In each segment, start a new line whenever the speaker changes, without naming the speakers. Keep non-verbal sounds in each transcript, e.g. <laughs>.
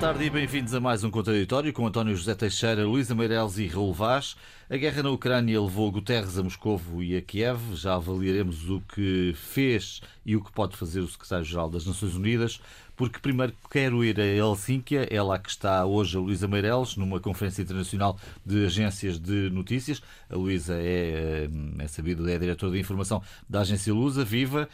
tarde e bem-vindos a mais um contraditório com António José Teixeira, Luísa Meireles e Raul Vaz. A guerra na Ucrânia levou Guterres a Moscovo e a Kiev. Já avaliaremos o que fez e o que pode fazer o secretário-geral das Nações Unidas, porque primeiro quero ir a Helsínquia, é lá que está hoje a Luísa Meireles, numa conferência internacional de agências de notícias. A Luísa é, é sabido, é a diretora de informação da agência Lusa, viva.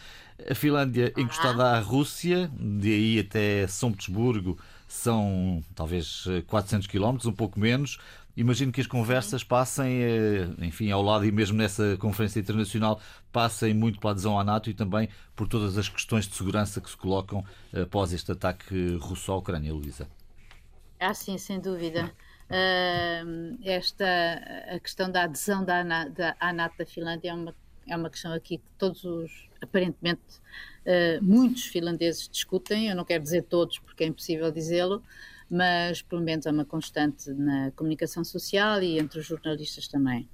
A Finlândia encostada à Rússia, de aí até São Petersburgo, são talvez 400 quilómetros, um pouco menos. Imagino que as conversas passem, eh, enfim, ao lado e mesmo nessa conferência internacional, passem muito pela adesão à NATO e também por todas as questões de segurança que se colocam após este ataque russo à Ucrânia, Luísa.
Ah, sim, sem dúvida. Uh, esta, a questão da adesão da, da, à NATO da Finlândia é uma, é uma questão aqui que todos os, aparentemente, uh, muitos finlandeses discutem, eu não quero dizer todos porque é impossível dizê-lo, mas pelo menos é uma constante na comunicação social e entre os jornalistas também.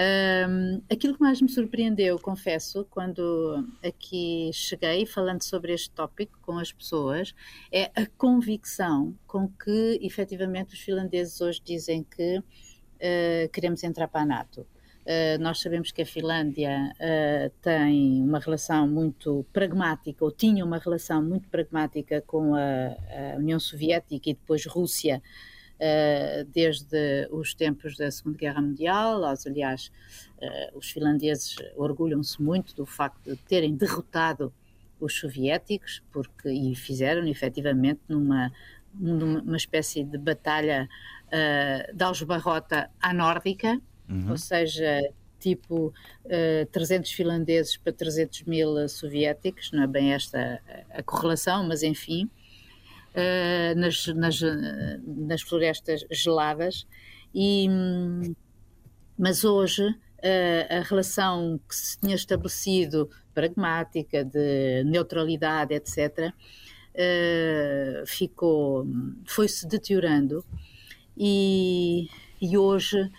Um, aquilo que mais me surpreendeu, confesso, quando aqui cheguei falando sobre este tópico com as pessoas, é a convicção com que efetivamente os finlandeses hoje dizem que uh, queremos entrar para a NATO. Uh, nós sabemos que a Finlândia uh, tem uma relação muito pragmática, ou tinha uma relação muito pragmática com a, União Soviética e depois Rússia, uh, desde os tempos da Segunda Guerra Mundial. Aliás, os finlandeses orgulham-se muito do facto de terem derrotado os soviéticos, porque, e fizeram efetivamente numa, numa espécie de batalha de algebarrota à nórdica uhum. ou seja, tipo uh, 300 finlandeses para 300 mil soviéticos, não é bem esta a, correlação, mas enfim, uh, nas, nas, nas, florestas geladas. E, mas hoje uh, a relação que se tinha estabelecido, pragmática, de neutralidade, etc., ficou, foi-se deteriorando. E e hoje, eh,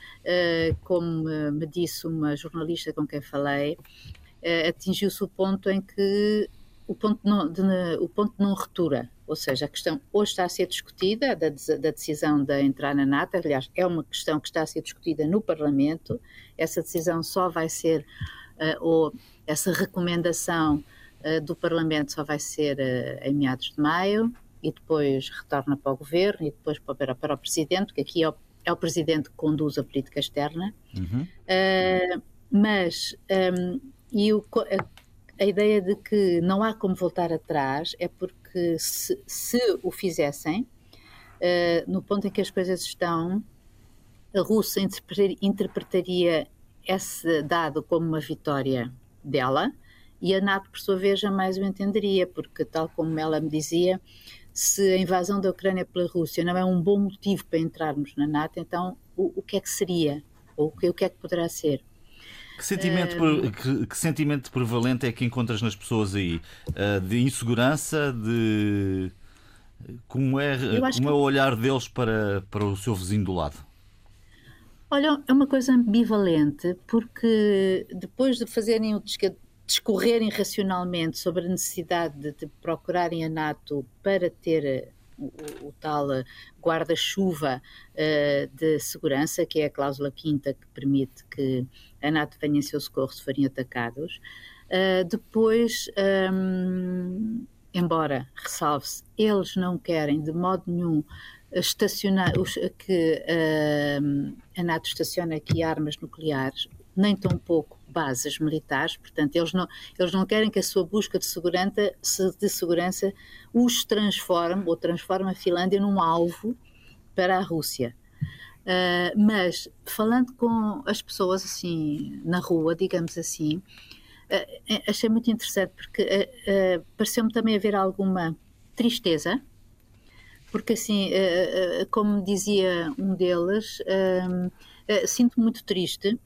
como me disse uma jornalista com quem falei, eh, atingiu-se o ponto em que o ponto, não, de, o ponto não retura, ou seja, a questão hoje está a ser discutida, da, da, decisão de entrar na NATO, aliás, é uma questão que está a ser discutida no Parlamento, essa decisão só vai ser, uh, ou essa recomendação uh, do Parlamento só vai ser uh, em meados de maio, e depois retorna para o Governo, e depois para, para o Presidente, que aqui é o é o presidente que conduz a política externa, uhum. uh, mas um, e o, a, a, ideia de que não há como voltar atrás é porque se, se o fizessem, uh, no ponto em que as coisas estão, a Rússia interpretaria esse dado como uma vitória dela e a NATO, por sua vez, jamais o entenderia, porque, tal como ela me dizia, se a invasão da Ucrânia pela Rússia não é um bom motivo para entrarmos na NATO, então o, o que é que seria? Ou o que, o que é que poderá ser?
Que sentimento, uh, que, que, sentimento prevalente é que encontras nas pessoas aí? Uh, de insegurança, de. Como é, como é o olhar deles para, para o seu vizinho do lado?
Olha, é uma coisa ambivalente, porque depois de fazerem o discorrerem racionalmente sobre a necessidade de, de procurarem a NATO para ter eh, o, o, tal eh, guarda-chuva uh, de segurança, que é a cláusula quinta que permite que a NATO venha em seu socorro se forem atacados. Uh, depois, um, embora, ressalve-se, eles não querem de modo nenhum estacionar, que uh, a NATO estaciona aqui armas nucleares, nem tão pouco bases militares, portanto, eles não, eles não querem que a sua busca de segurança, de segurança os transforme ou transforme a Finlândia num alvo para a Rússia. Uh, mas falando com as pessoas assim na rua, digamos assim, uh, achei muito interessante porque uh, pareceu-me também haver alguma tristeza, porque assim, como dizia um deles, sinto muito triste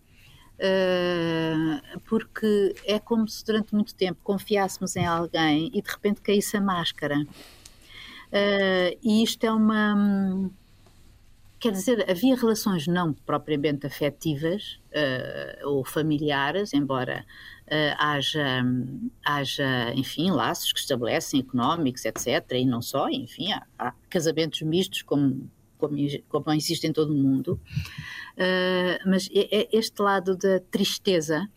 Uh, porque é como se durante muito tempo confiássemos em alguém e de repente caísse a máscara. Uh, e isto é uma. quer dizer, havia relações não propriamente afetivas uh, ou familiares, embora haja, haja, enfim, laços que estabelecem económicos, etc. E não só, enfim, há, há casamentos mistos como, como, como existe em todo o mundo. Uh, mas este lado da tristeza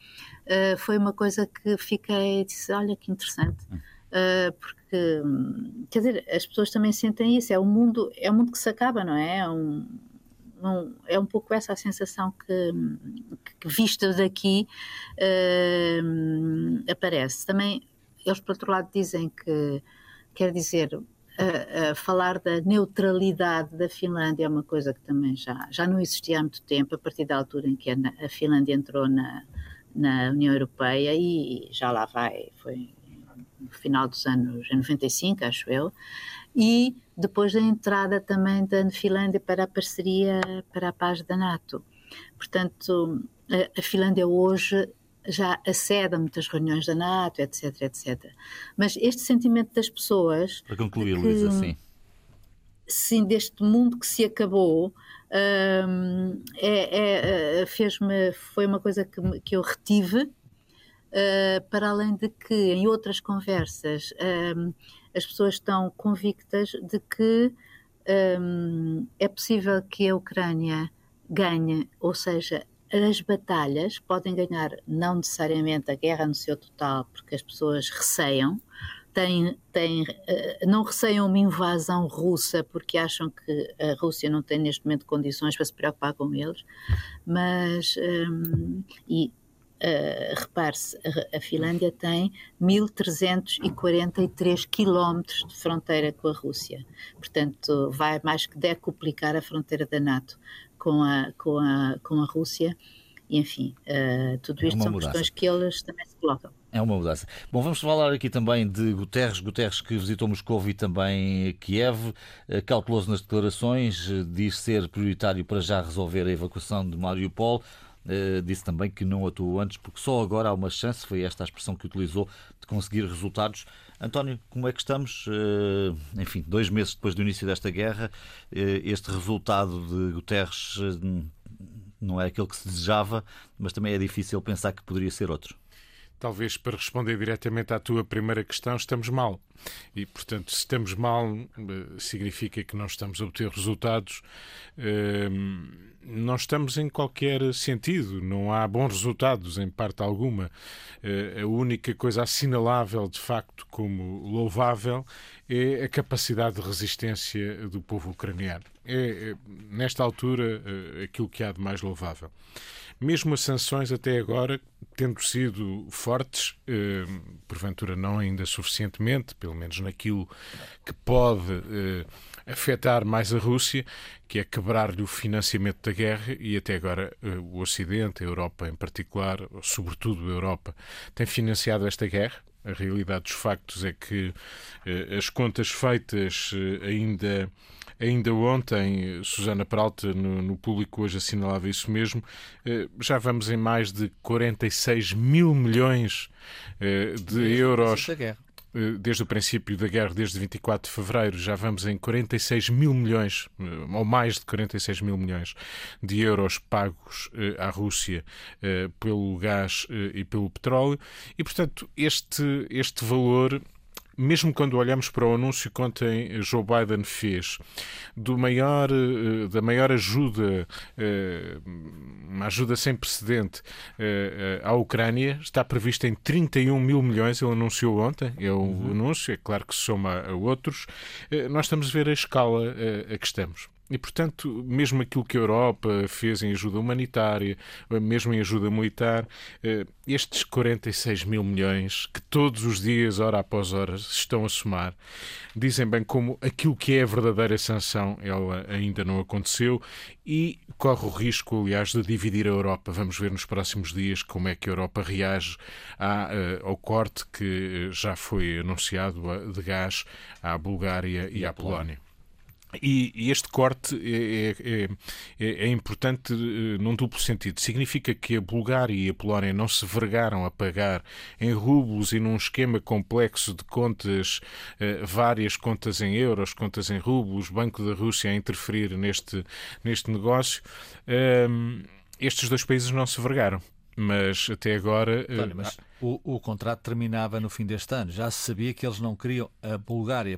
foi uma coisa que fiquei, disse, olha que interessante. porque que, quer dizer, as pessoas também sentem isso, é um mundo, é um mundo que se acaba, não é? É um, um é um pouco essa a sensação que, que vista daqui uh, aparece. Também, eles por outro lado dizem que, quer dizer, falar da neutralidade da Finlândia é uma coisa que também já, já não existia há muito tempo, a partir da altura em que a, Finlândia entrou na, na União Europeia e já lá vai, foi no final dos anos 95, acho eu, e depois da entrada também da Finlândia para a parceria para a paz da NATO. Portanto, a Finlândia hoje já acede a muitas reuniões da NATO, etc, etc. Mas este sentimento das pessoas...
Para concluir, que, Luísa, sim.
Sim, deste mundo que se acabou, hum, é, é, fez-me, foi uma coisa que, que eu retive Uh, para além de que em outras conversas um, as pessoas estão convictas de que um, é possível que a Ucrânia ganhe, ou seja, as batalhas podem ganhar não necessariamente a guerra no seu total, porque as pessoas receiam, têm, têm, uh, não receiam uma invasão russa porque acham que a Rússia não tem neste momento condições para se preocupar com eles, mas um, e Uh, Repare-se, a, Finlândia tem 1.343 quilómetros de fronteira com a Rússia. Portanto, vai mais que decuplicar a fronteira da NATO com a, com a, com a Rússia. E, enfim, uh, tudo é isto é são mudança. questões que eles também se colocam.
É uma mudança. Bom, vamos falar aqui também de Guterres. Guterres que visitou Moscou e também Kiev. Eh, cauteloso nas declarações, diz ser prioritário para já resolver a evacuação de Mariupol. Uh, disse também que não atuou antes porque só agora há uma chance, foi esta a expressão que utilizou, de conseguir resultados. António, como é que estamos? Uh, enfim, dois meses depois do início desta guerra, uh, este resultado de Guterres não é aquele que se desejava, mas também é difícil pensar que poderia ser outro.
Talvez para responder diretamente à tua primeira questão, estamos mal. E, portanto, se estamos mal, significa que não estamos a obter resultados não estamos em qualquer sentido, não há bons resultados em parte alguma. Eh, a única coisa assinalável, de facto, como louvável, é a capacidade de resistência do povo ucraniano. É, é nesta altura, eh, aquilo que há de mais louvável. Mesmo as sanções até agora, tendo sido fortes, eh, porventura não ainda suficientemente, pelo menos naquilo que pode afetar mais a Rússia, que é quebrar-lhe o financiamento da guerra, e até agora eh, o Ocidente, a Europa em particular, sobretudo a Europa, tem financiado esta guerra. A realidade dos factos é que eh, as contas feitas eh, ainda Ainda ontem, Susana Peralta, no, no público hoje, assinalava isso mesmo. Eh, já vamos em mais de 46 mil milhões eh, de euros eh, desde o princípio da guerra, desde 24 de fevereiro, já vamos em 46 mil milhões, ou mais de 46 mil milhões de euros pagos à Rússia pelo gás e pelo petróleo. E, portanto, este, este valor mesmo quando olhamos para o anúncio que ontem Joe Biden fez do maior, eh, da maior ajuda, eh, uma ajuda sem precedente eh, à Ucrânia, está prevista em 31 mil milhões, ele anunciou ontem, é o uhum. anúncio, é claro que se soma a outros, nós estamos a ver a escala a que estamos. E, portanto, mesmo aquilo que a Europa fez em ajuda humanitária, mesmo em ajuda militar, eh, estes 46 mil milhões que todos os dias, hora após hora, estão a somar, dizem bem como aquilo que é a verdadeira sanção ela ainda não aconteceu e corre o risco, aliás, de dividir a Europa. Vamos ver nos próximos dias como é que a Europa reage eh, ao corte que já foi anunciado de gás à Bulgária e à Polónia. E, este corte é, é, é, é, importante eh, num duplo sentido. Significa que a Bulgária e a Polónia não se vergaram a pagar em rublos e num esquema complexo de contas, eh, várias contas em euros, contas em rublos, Banco da Rússia a interferir neste, neste negócio. Ehm, estes dois países não se vergaram mas até agora.
António, mas o, o, contrato terminava no fim deste ano. Já se sabia que eles não queriam a Bulgária e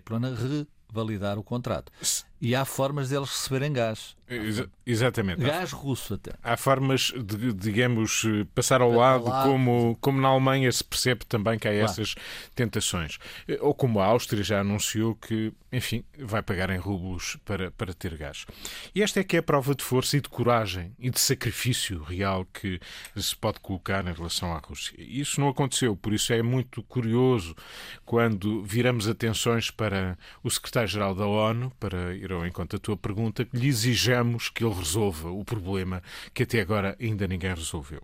revalidar o contrato. E há formas deles receberem gás.
Ex exatamente.
Gás russo até.
Há formas de, digamos, passar ao lado, lado, Como, como na Alemanha se percebe também que há claro. essas tentações. Ou como a Áustria já anunciou que, enfim, vai pagar em rublos para, para ter gás. E esta é que é a prova de força e de coragem e de sacrifício real que se pode colocar em relação à Rússia. Isso não aconteceu, por isso é muito curioso quando viramos atenções para o secretário-geral da ONU, para ir ao encontro da tua pergunta, que lhe exijamos que ele resolva o problema que até agora ainda ninguém resolveu.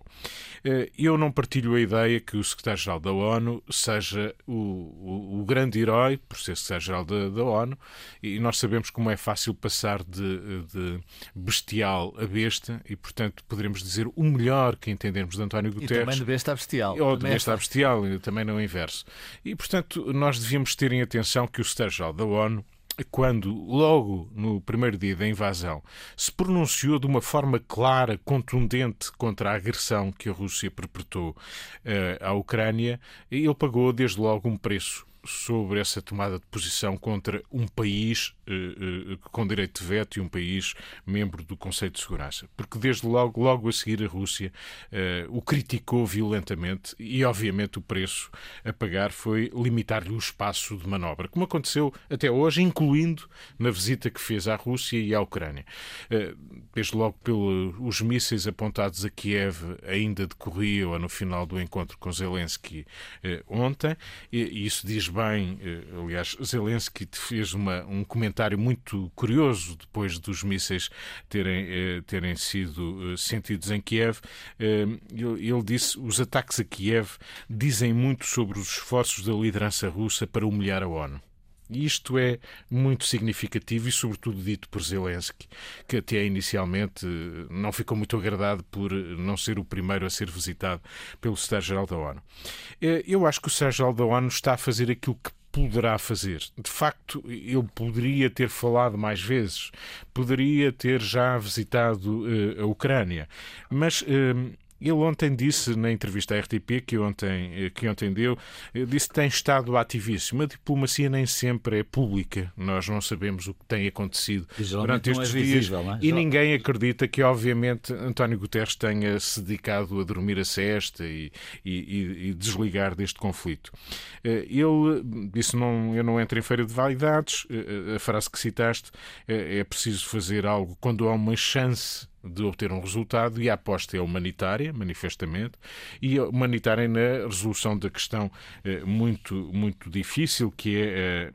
Eh, eu não partilho a ideia que o secretário-geral da ONU seja o, o, o, grande herói, por ser secretário-geral da, da, ONU, e nós sabemos como é fácil passar de, de, bestial a besta, e portanto poderemos dizer o melhor que entendemos de António Guterres. E
também de besta a bestial.
Ou de besta a bestial, também não o inverso. E portanto nós devíamos ter em atenção que o secretário-geral da ONU quando, logo no primeiro dia da invasão, se pronunciou de uma forma clara, contundente contra a agressão que a Rússia perpetrou uh, à Ucrânia, ele pagou desde logo um preço sobre essa tomada de posição contra um país com direito de veto e um país membro do Conselho de Segurança. Porque desde logo, logo a seguir, a Rússia uh, o criticou violentamente e, obviamente, o preço a pagar foi limitar-lhe o espaço de manobra, como aconteceu até hoje, incluindo na visita que fez à Rússia e à Ucrânia. Desde logo pelos mísseis apontados a Kiev ainda decorriam no final do encontro com Zelensky ontem, e isso diz bem, eh, aliás, Zelensky fez uma, um comentário muito curioso depois dos mísseis terem, eh, terem sido eh, sentidos em Kiev. Ele, ele disse os ataques a Kiev dizem muito sobre os esforços da liderança russa para humilhar a ONU. Isto é muito significativo e, sobretudo, dito por Zelensky, que até inicialmente não ficou muito agradado por não ser o primeiro a ser visitado pelo Secretário-Geral da ONU. Eh, eu acho que o Secretário-Geral da ONU está a fazer aquilo que poderá fazer. De facto, ele poderia ter falado mais vezes, poderia ter já visitado uh, a Ucrânia, mas. Uh, ele ontem disse na entrevista à RTP que ontem, eh, que ontem deu, eh, disse que tem estado ativíssimo. A diplomacia nem sempre é pública. Nós não sabemos o que tem acontecido durante estes é visível, dias. É? E ninguém acredita que, obviamente, António Guterres tenha se dedicado a dormir a cesta e, e, e desligar deste conflito. Eh, ele disse: não, Eu não entro em feira de validades. A frase que citaste é preciso fazer algo quando há uma chance de obter um resultado e a aposta é humanitária, manifestamente, e humanitária na resolução da questão eh, muito, muito difícil que é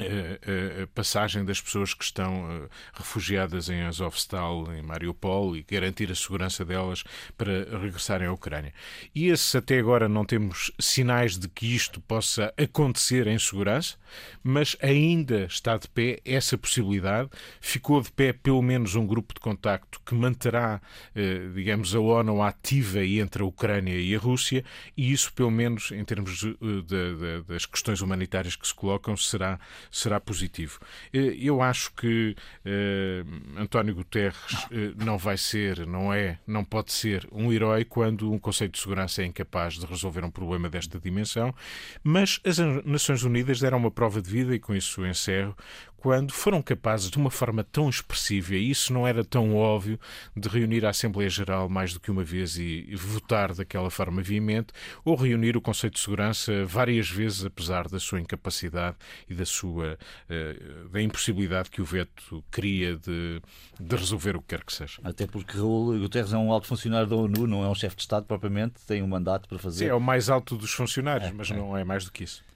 eh, a, passagem das pessoas que estão eh, refugiadas em Azovstal, em Mariupol, e garantir a segurança delas para regressarem à Ucrânia. E até agora, não temos sinais de que isto possa acontecer em segurança, mas ainda está de pé essa possibilidade. Ficou de pé pelo menos um grupo de contacto que manterá, eh, digamos, a ONU ativa entre a Ucrânia e a Rússia, e isso, pelo menos, em termos de, de, de, das questões humanitárias que se colocam, será será positivo. Eh, eu acho que uh, António Guterres uh, não vai ser, não é, não pode ser um herói quando um Conselho de Segurança é incapaz de resolver um problema desta dimensão, mas as Nações Unidas deram uma prova de vida, e com isso encerro, quando foram capazes, de uma forma tão expressiva, e isso não era tão óbvio, de reunir a Assembleia Geral mais do que uma vez e votar daquela forma veemente, ou reunir o Conselho de Segurança várias vezes, apesar da sua incapacidade e da sua eh, da impossibilidade que o veto cria de, de resolver o que quer que seja.
Até porque Raul Guterres é um alto funcionário da ONU, não é um chefe de Estado propriamente, tem um mandato para fazer.
Sim, é o mais alto dos funcionários, é, mas é. não é mais do que isso.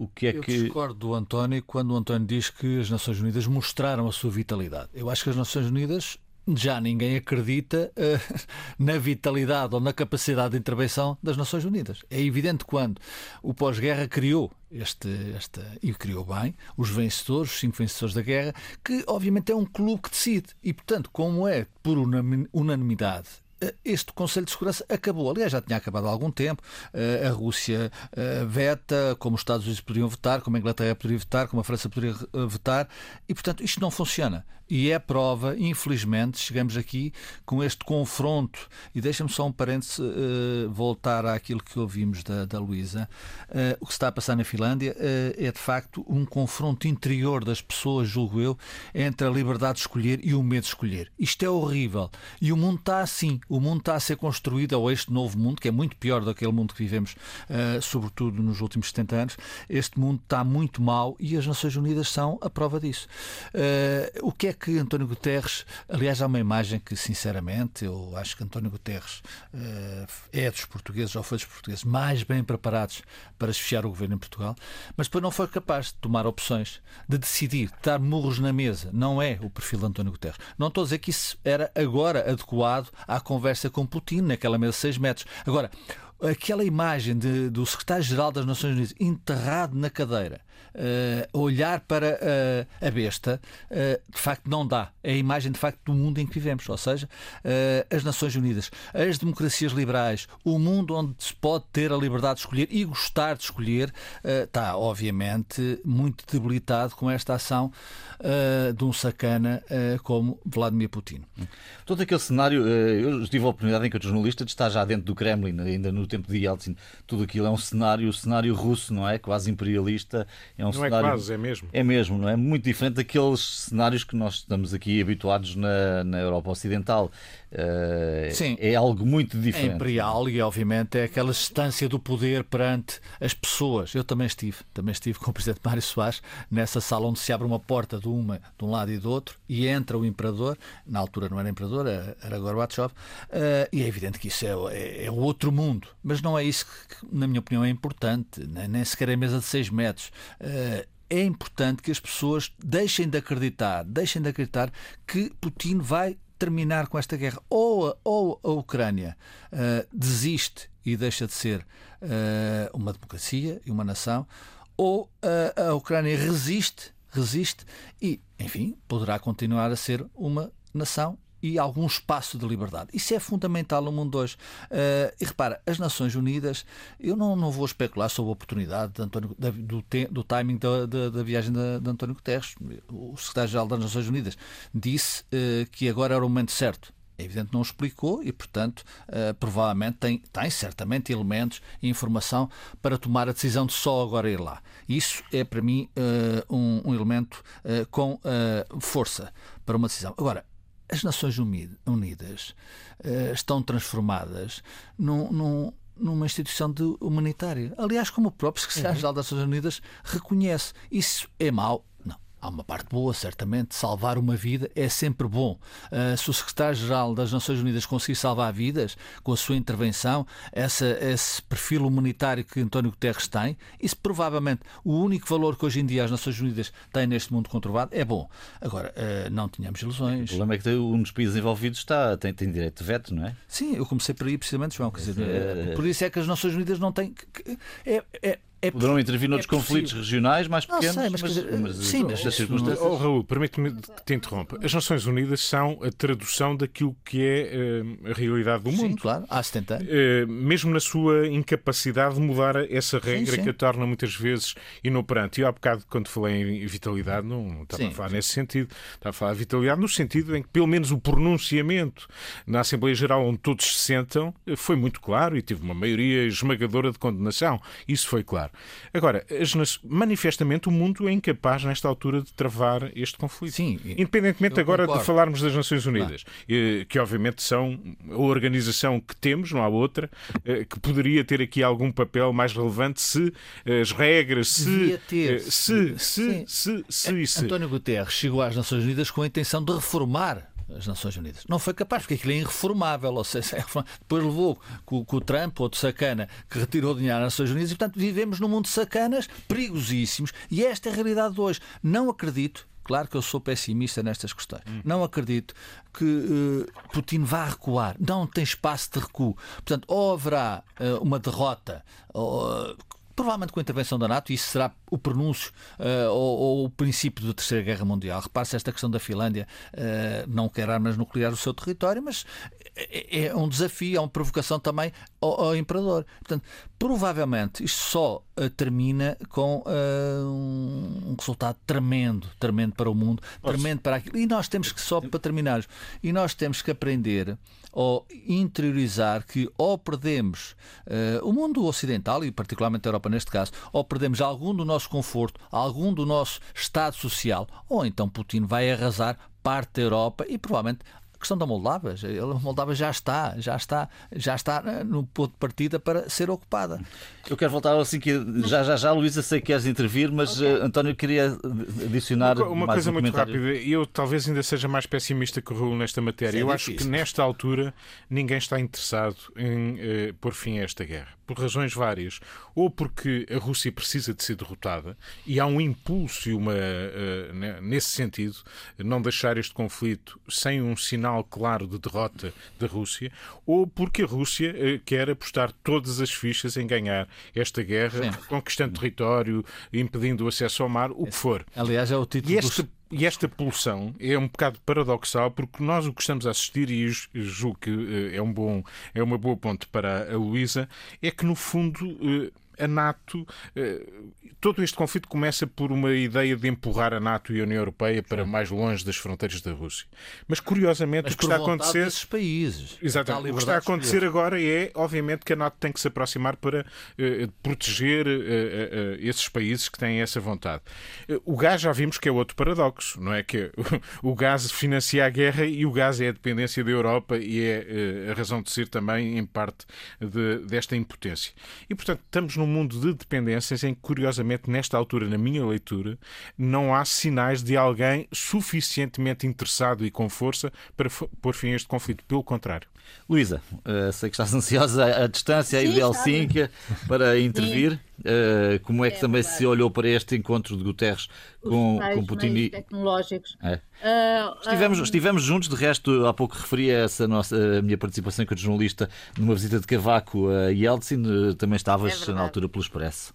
O que é Eu que... discordo do António quando o António diz que as Nações Unidas mostraram a sua vitalidade. Eu acho que as Nações Unidas já ninguém acredita uh, <laughs> na vitalidade ou na capacidade de intervenção das Nações Unidas. É evidente quando o pós-guerra criou este, este, e criou bem, os vencedores, os cinco vencedores da guerra, que obviamente é um clube que decide. E, portanto, como é por unanimidade este Conselho de Segurança acabou. Aliás, já tinha acabado há algum tempo. Eh, a Rússia eh, veta, como os Estados Unidos poderiam votar, como a Inglaterra poderia votar, como a França poderia votar, e portanto isto não funciona. E é prova, infelizmente, chegamos aqui com este confronto. E deixa-me só um parênteses uh, voltar àquilo que ouvimos da, da Luísa. Uh, o que está a passar na Finlândia uh, é de facto um confronto interior das pessoas, julgo eu, entre a liberdade de escolher e o medo de escolher. Isto é horrível. E o mundo está assim. O mundo está a ser construído, ou este novo mundo, que é muito pior do que aquele mundo que vivemos, sobretudo nos últimos 70 anos. Este mundo está muito mal e as Nações Unidas são a prova disso. o que é que António Guterres, aliás, há uma imagem que, sinceramente, eu acho que António Guterres uh, é dos portugueses, ou foi dos portugueses, mais bem preparados para esfiar o governo em Portugal, mas depois não foi capaz de tomar opções, de decidir, de dar murros na mesa. Não é o perfil de António Guterres. Não estou a dizer que isso era agora adequado à conversa com Putin, naquela mesa de seis metros. Agora, aquela imagem de, do secretário-geral das Nações Unidas enterrado na cadeira, olhar para uh, a besta, uh, de facto não dá. É a imagem de facto do mundo em que vivemos, ou seja, as Nações Unidas, as democracias liberais, o mundo onde se pode ter a liberdade de escolher e gostar de escolher, está obviamente muito debilitado com esta ação de um sacana como Vladimir Putin.
Todo aquele cenário, eu tive a oportunidade enquanto jornalista de estar já dentro do Kremlin, ainda no tempo de Yeltsin, tudo aquilo é um cenário, cenário russo, não é? Quase imperialista.
É um não é cenário, é quase, é mesmo.
É mesmo, não é? Muito diferente daqueles cenários que nós estamos aqui habituados na, na Europa Ocidental. Uh, Sim. É algo muito é diferente.
É imperial e, obviamente, é aquela distância do poder perante as pessoas. Eu também estive, também estive com o Presidente Mário Soares nessa sala onde se abre uma porta de uma de um lado e do outro e entra o imperador. Na altura não era imperador, era Gorbachev. Uh, e é evidente que isso é, é, é outro mundo. Mas não é isso que, na minha opinião, é importante. Nem, nem sequer é mesa de 6 metros. Uh, é importante que as pessoas deixem de acreditar, deixem de acreditar que Putin vai terminar com esta guerra. Ou a, ou a Ucrânia uh, desiste e deixa de ser uh, uma democracia e uma nação, ou uh, a Ucrânia resiste, resiste e, enfim, poderá continuar a ser uma nação e algum espaço de liberdade. Isso é fundamental no mundo hoje. Uh, e repara, as Nações Unidas, eu não, não vou especular sobre a oportunidade de António, do, do timing da, da, da viagem de, de, António Guterres. O secretário-geral das Nações Unidas disse uh, que agora era o momento certo. É evidente não explicou e, portanto, uh, provavelmente tem, tem certamente elementos e informação para tomar a decisão de só agora ir lá. Isso é, para mim, uh, um, um, elemento uh, com força para uma decisão. Agora, as Nações Unidas uh, estão transformadas num, num, numa instituição de humanitária. Aliás, como o próprio secretário-geral uhum. das Nações Unidas reconhece. Isso é mau? Há uma parte boa, certamente. Salvar uma vida é sempre bom. Uh, se o secretário-geral das Nações Unidas conseguir salvar vidas com a sua intervenção, essa, esse perfil humanitário que António Guterres tem, isso provavelmente o único valor que hoje em dia as Nações Unidas têm neste mundo conturbado é bom. Agora, uh, não tínhamos ilusões.
O problema é que um dos países envolvidos está, tem, tem direito de veto, não é?
Sim, eu comecei por aí precisamente, João. Quer dizer, é... Por isso é que as Nações Unidas não têm. É, é,
é Poderão intervir noutros é conflitos regionais mais pequenos,
sei, mas, mas, mas, sim, mas
as circunstâncias. Oh, Raul, permite-me que te interrompa. As Nações Unidas são a tradução daquilo que é uh, a realidade do mundo. Sim,
claro, há 70 anos.
Uh, mesmo na sua incapacidade de mudar essa regra sim, sim. que a torna muitas vezes inoperante. E há bocado, quando falei em vitalidade, não estava sim, a falar nesse sentido. Estava a falar de vitalidade no sentido em que, pelo menos, o pronunciamento na Assembleia Geral, onde todos se sentam, foi muito claro e teve uma maioria esmagadora de condenação. Isso foi claro. Agora, manifestamente o mundo é incapaz, nesta altura, de travar este conflito.
Sim.
Independentemente agora concordo. de falarmos das Nações Unidas, não. que obviamente são a organização que temos, não há outra, eh, que poderia ter aqui algum papel mais relevante se as regras, se. Ter. Eh, se, se, se, se, se,
António Guterres chegou às Nações Unidas com a intenção de reformar as Nações Unidas. Não foi capaz, porque aquilo é irreformável. Ou seja, <laughs> é depois levou com, com o Trump, outro sacana, que retirou dinheiro às Nações Unidas, e portanto vivemos num mundo de sacanas perigosíssimos. E esta é a realidade de hoje. Não acredito Claro que eu sou pessimista nestas questões. Hum. Não acredito que uh, Putin vá recuar. Não tem espaço de recuo. Portanto, ou haverá uh, uma derrota. Uh, provavelmente com a intervenção da NATO, isso será o pronúncio uh, ou, ou, o princípio da Terceira Guerra Mundial. Repare-se esta questão da Finlândia, uh, não quer armas nucleares no seu território, mas é, é um desafio, é uma provocação também ao, ao Imperador. Portanto, provavelmente isto só uh, termina com um resultado tremendo, tremendo para o mundo, tremendo para aquilo. E nós temos que, só para terminar, e nós temos que aprender ou interiorizar que ou perdemos uh, o mundo ocidental, e particularmente a Europa neste caso, ou perdemos algum do nosso conforto, algum do nosso estado social, ou então Putin vai arrasar parte da Europa e provavelmente questão da Moldávia, a Moldávia já está, já está, já está eh, no ponto de partida para ser ocupada.
Eu quero voltar assim que já já já Luísa sei que queres intervir, mas okay. uh, António queria adicionar
uma, uma coisa um muito rápida. Eu talvez ainda seja mais pessimista que o Raul nesta matéria. Sim, é eu acho que nesta altura ninguém está interessado em uh, pôr fim a esta guerra por razões várias, ou porque a Rússia precisa de ser derrotada e há um impulso e uma, uh, nesse sentido, não deixar este conflito sem um sinal claro de derrota da Rússia, ou porque a Rússia uh, quer apostar todas as fichas em ganhar esta guerra, Sim. conquistando território, impedindo o acesso ao mar, o que for.
Aliás, é o título
e este, e esta pulsão é um bocado paradoxal porque nós o que estamos a assistir, e julgo que eh, é, um bom, é uma boa ponte para a Luísa, é que no fundo eh, a NATO, eh, todo este conflito começa por uma ideia de empurrar a NATO e a União Europeia para mais longe das fronteiras da Rússia. Mas curiosamente
Mas
o que está a acontecer.
Desses países.
Exatamente. O que está a acontecer agora é, obviamente, que a NATO tem que se aproximar para uh, proteger uh, uh, esses países que têm essa vontade. o gás já vimos que é outro paradoxo, não é? Que <laughs> o gás financia a guerra e o gás é a dependência da Europa e é a razão de ser também, em parte, de, desta impotência. E, portanto, estamos num mundo de dependências em que, curiosamente, nesta altura, na minha leitura, não há sinais de alguém suficientemente interessado e com força para pôr fim a este conflito. Pelo contrário.
Luísa, uh, sei que estás <laughs> ansiosa à distância aí de Helsínquia para intervir. Uh, como é que é também verdade. se olhou para este encontro de Guterres com, com Putin?
E... tecnológicos.
É. Uh, estivemos, estivemos juntos, de resto, há pouco referi essa nossa, a minha participação como jornalista numa visita de Cavaco a Yeltsin. Também estavas é na altura pelo Expresso.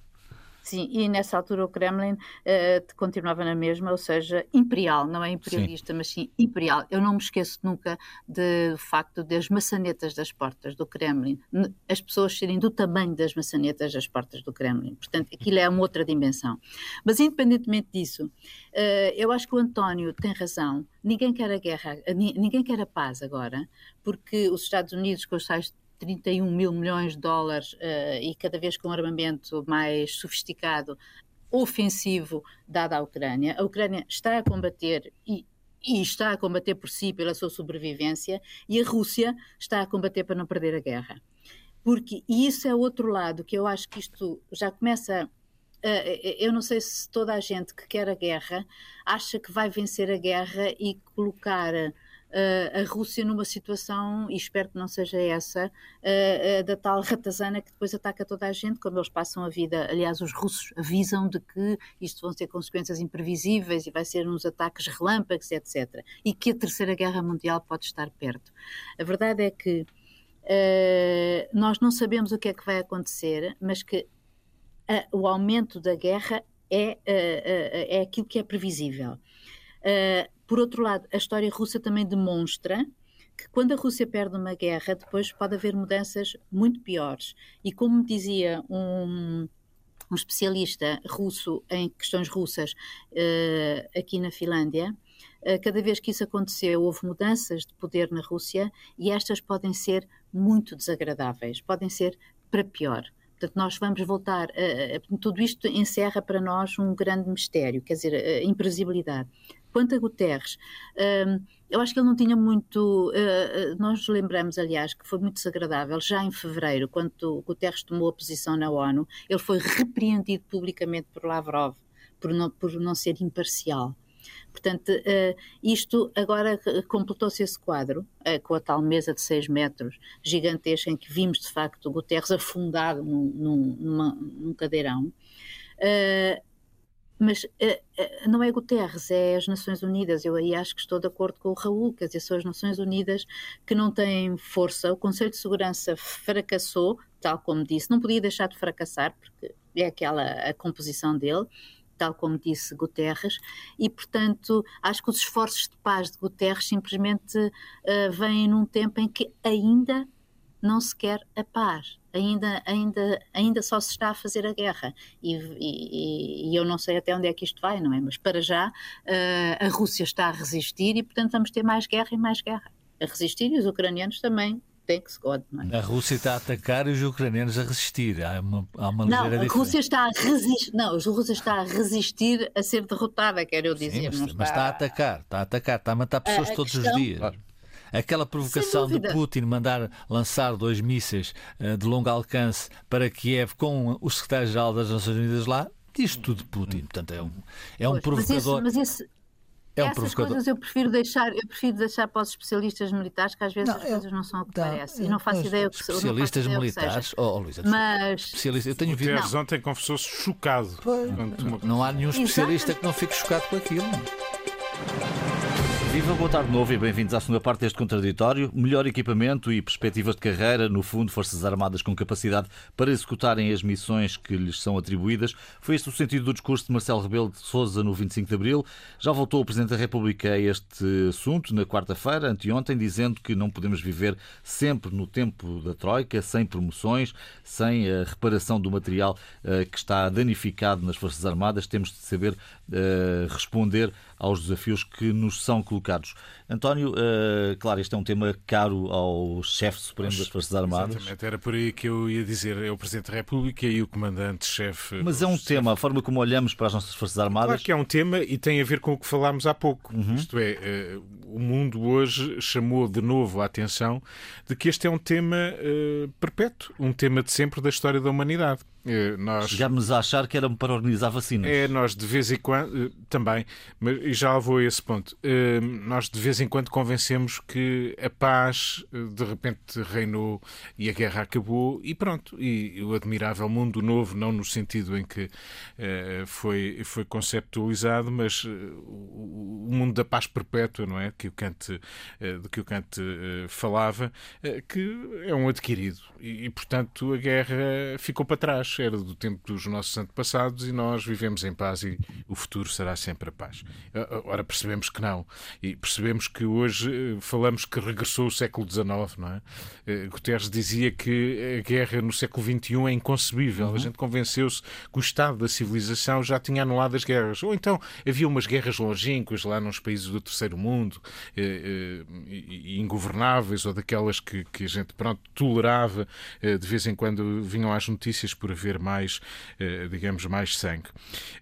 Sim, e nessa altura o Kremlin uh, continuava na mesma, ou seja, imperial, não é imperialista, sim. mas sim imperial. Eu não me esqueço nunca de, do facto das maçanetas das portas do Kremlin, as pessoas serem do tamanho das maçanetas das portas do Kremlin. Portanto, aquilo é uma outra dimensão. Mas, independentemente disso, uh, eu acho que o António tem razão. Ninguém quer a guerra, ninguém quer a paz agora, porque os Estados Unidos, com os tais 31 mil milhões de dólares uh, e cada vez com um armamento mais sofisticado, ofensivo, dado à Ucrânia. A Ucrânia está a combater e, e está a combater por si, pela sua sobrevivência, e a Rússia está a combater para não perder a guerra. Porque, e isso é outro lado que eu acho que isto já começa eu não sei se toda a gente que quer a guerra acha que vai vencer a guerra e colocar a Rússia numa situação, e espero que não seja essa, da tal ratazana que depois ataca toda a gente, como eles passam a vida. Aliás, os russos avisam de que isto vão ter consequências imprevisíveis e vai ser uns ataques relâmpagos, etc. E que a Terceira Guerra Mundial pode estar perto. A verdade é que Uh, nós não sabemos o que é que vai acontecer, mas que uh, o aumento da guerra é, uh, é aquilo que é previsível. Por outro lado, a história russa também demonstra que quando a Rússia perde uma guerra, depois pode haver mudanças muito piores. E como dizia um, um especialista russo em questões russas uh, aqui na Finlândia, uh, cada vez que isso aconteceu, houve mudanças de poder na Rússia e estas podem ser muito desagradáveis, podem ser para pior. Portanto, nós vamos voltar. Uh, tudo isto encerra para nós um grande mistério, quer dizer, a imprevisibilidade. Quanto a Guterres, hum, eu acho que ele não tinha muito. Uh, uh, nós lembramos, aliás, que foi muito desagradável, já em fevereiro, quando Guterres tomou a posição na ONU, ele foi repreendido publicamente por Lavrov por não, por não ser imparcial. Portanto, uh, isto agora completou-se esse quadro, com a tal mesa de 6 metros gigantesca, em que vimos de facto Guterres afundado num, num, numa, num cadeirão. Uh, mas uh, uh, não é Guterres, é as Nações Unidas. Eu aí acho que estou de acordo com o Raul, quer dizer, são as Nações Unidas que não têm força. O Conselho de Segurança fracassou, tal como disse, não podia deixar de fracassar, porque é aquela a composição dele, tal como disse Guterres, e portanto acho que os esforços de paz de Guterres simplesmente uh, vêm num tempo em que ainda não se quer a paz, ainda, ainda, ainda só se está a fazer a guerra. E, e, e eu não sei até onde é que isto vai, não é? Mas para já uh, a Rússia está a resistir e, portanto, vamos ter mais guerra e mais guerra. A resistir e os ucranianos também thanks God. É?
A Rússia está a atacar e os ucranianos a resistir. Há uma, há uma não,
a Rússia está a resistir. Não, a Rússia está a resistir a ser derrotada, quero eu dizer.
Sim, mas, está... mas, está... a atacar, está a atacar, está a matar pessoas a, a todos questão... os dias. Aquela provocação de Putin mandar lançar dois mísseis uh, de longo alcance para Kiev com o secretário-geral das Nações Unidas lá, diz tudo Putin. Portanto, é um, é um pois, provocador.
Mas, esse, mas esse, é um Essas provocador. coisas eu prefiro deixar, eu prefiro deixar para os especialistas militares, que às vezes não, as coisas não são o que tá, parece. E não faço ideia o que
Especialistas militares, oh, oh Luísa,
mas
especialista, eu tenho visto. O ontem confessou-se chocado.
Não, não, há nenhum especialista Exato. que não fique chocado com aquilo.
Viva, boa tarde de novo e bem-vindos à segunda parte deste contraditório. Melhor equipamento e perspectivas de carreira, no fundo, Forças Armadas com capacidade para executarem as missões que lhes são atribuídas. Foi este o sentido do discurso de Marcelo Rebelo de Sousa no 25 de Abril. Já voltou o Presidente da República a este assunto na quarta-feira, anteontem, dizendo que não podemos viver sempre no tempo da Troika, sem promoções, sem a reparação do material uh, que está danificado nas Forças Armadas. Temos de saber uh, responder aos desafios que nos são colocados. António, uh, claro, este é um tema caro ao chefe supremo das Forças Armadas.
Exatamente, era por aí que eu ia dizer, é o Presidente da República e o Comandante-Chefe.
Mas é um tema, a forma como olhamos para as nossas Forças Armadas.
Claro que é um tema e tem a ver com o que falámos há pouco. Uhum. Isto é, uh, o mundo hoje chamou de novo a atenção de que este é um tema uh, perpétuo, um tema de sempre da história da humanidade.
Nós... Chegámos a achar que era para organizar vacinas.
É, nós de vez em quando, também, mas já vou a esse ponto, nós de vez em quando convencemos que a paz de repente reinou e a guerra acabou e pronto, e o admirável mundo novo, não no sentido em que foi, foi conceptualizado, mas o mundo da paz perpétua, não é? Que o Kant, de que o Kant falava, que é um adquirido e, portanto, a guerra ficou para trás era do tempo dos nossos antepassados e nós vivemos em paz e o futuro será sempre a paz. Ora, percebemos que não. E percebemos que hoje eh, falamos que regressou o século XIX, não é? Eh, Guterres dizia que a guerra no século XXI é inconcebível. Uhum. A gente convenceu-se que o estado da civilização já tinha anulado as guerras. Ou então havia umas guerras longínquas lá nos países do terceiro mundo, eh, ingovernáveis, ou daquelas que, que a gente, pronto, tolerava. De vez em quando vinham às notícias por haver haver mais, eh, digamos, mais sangue.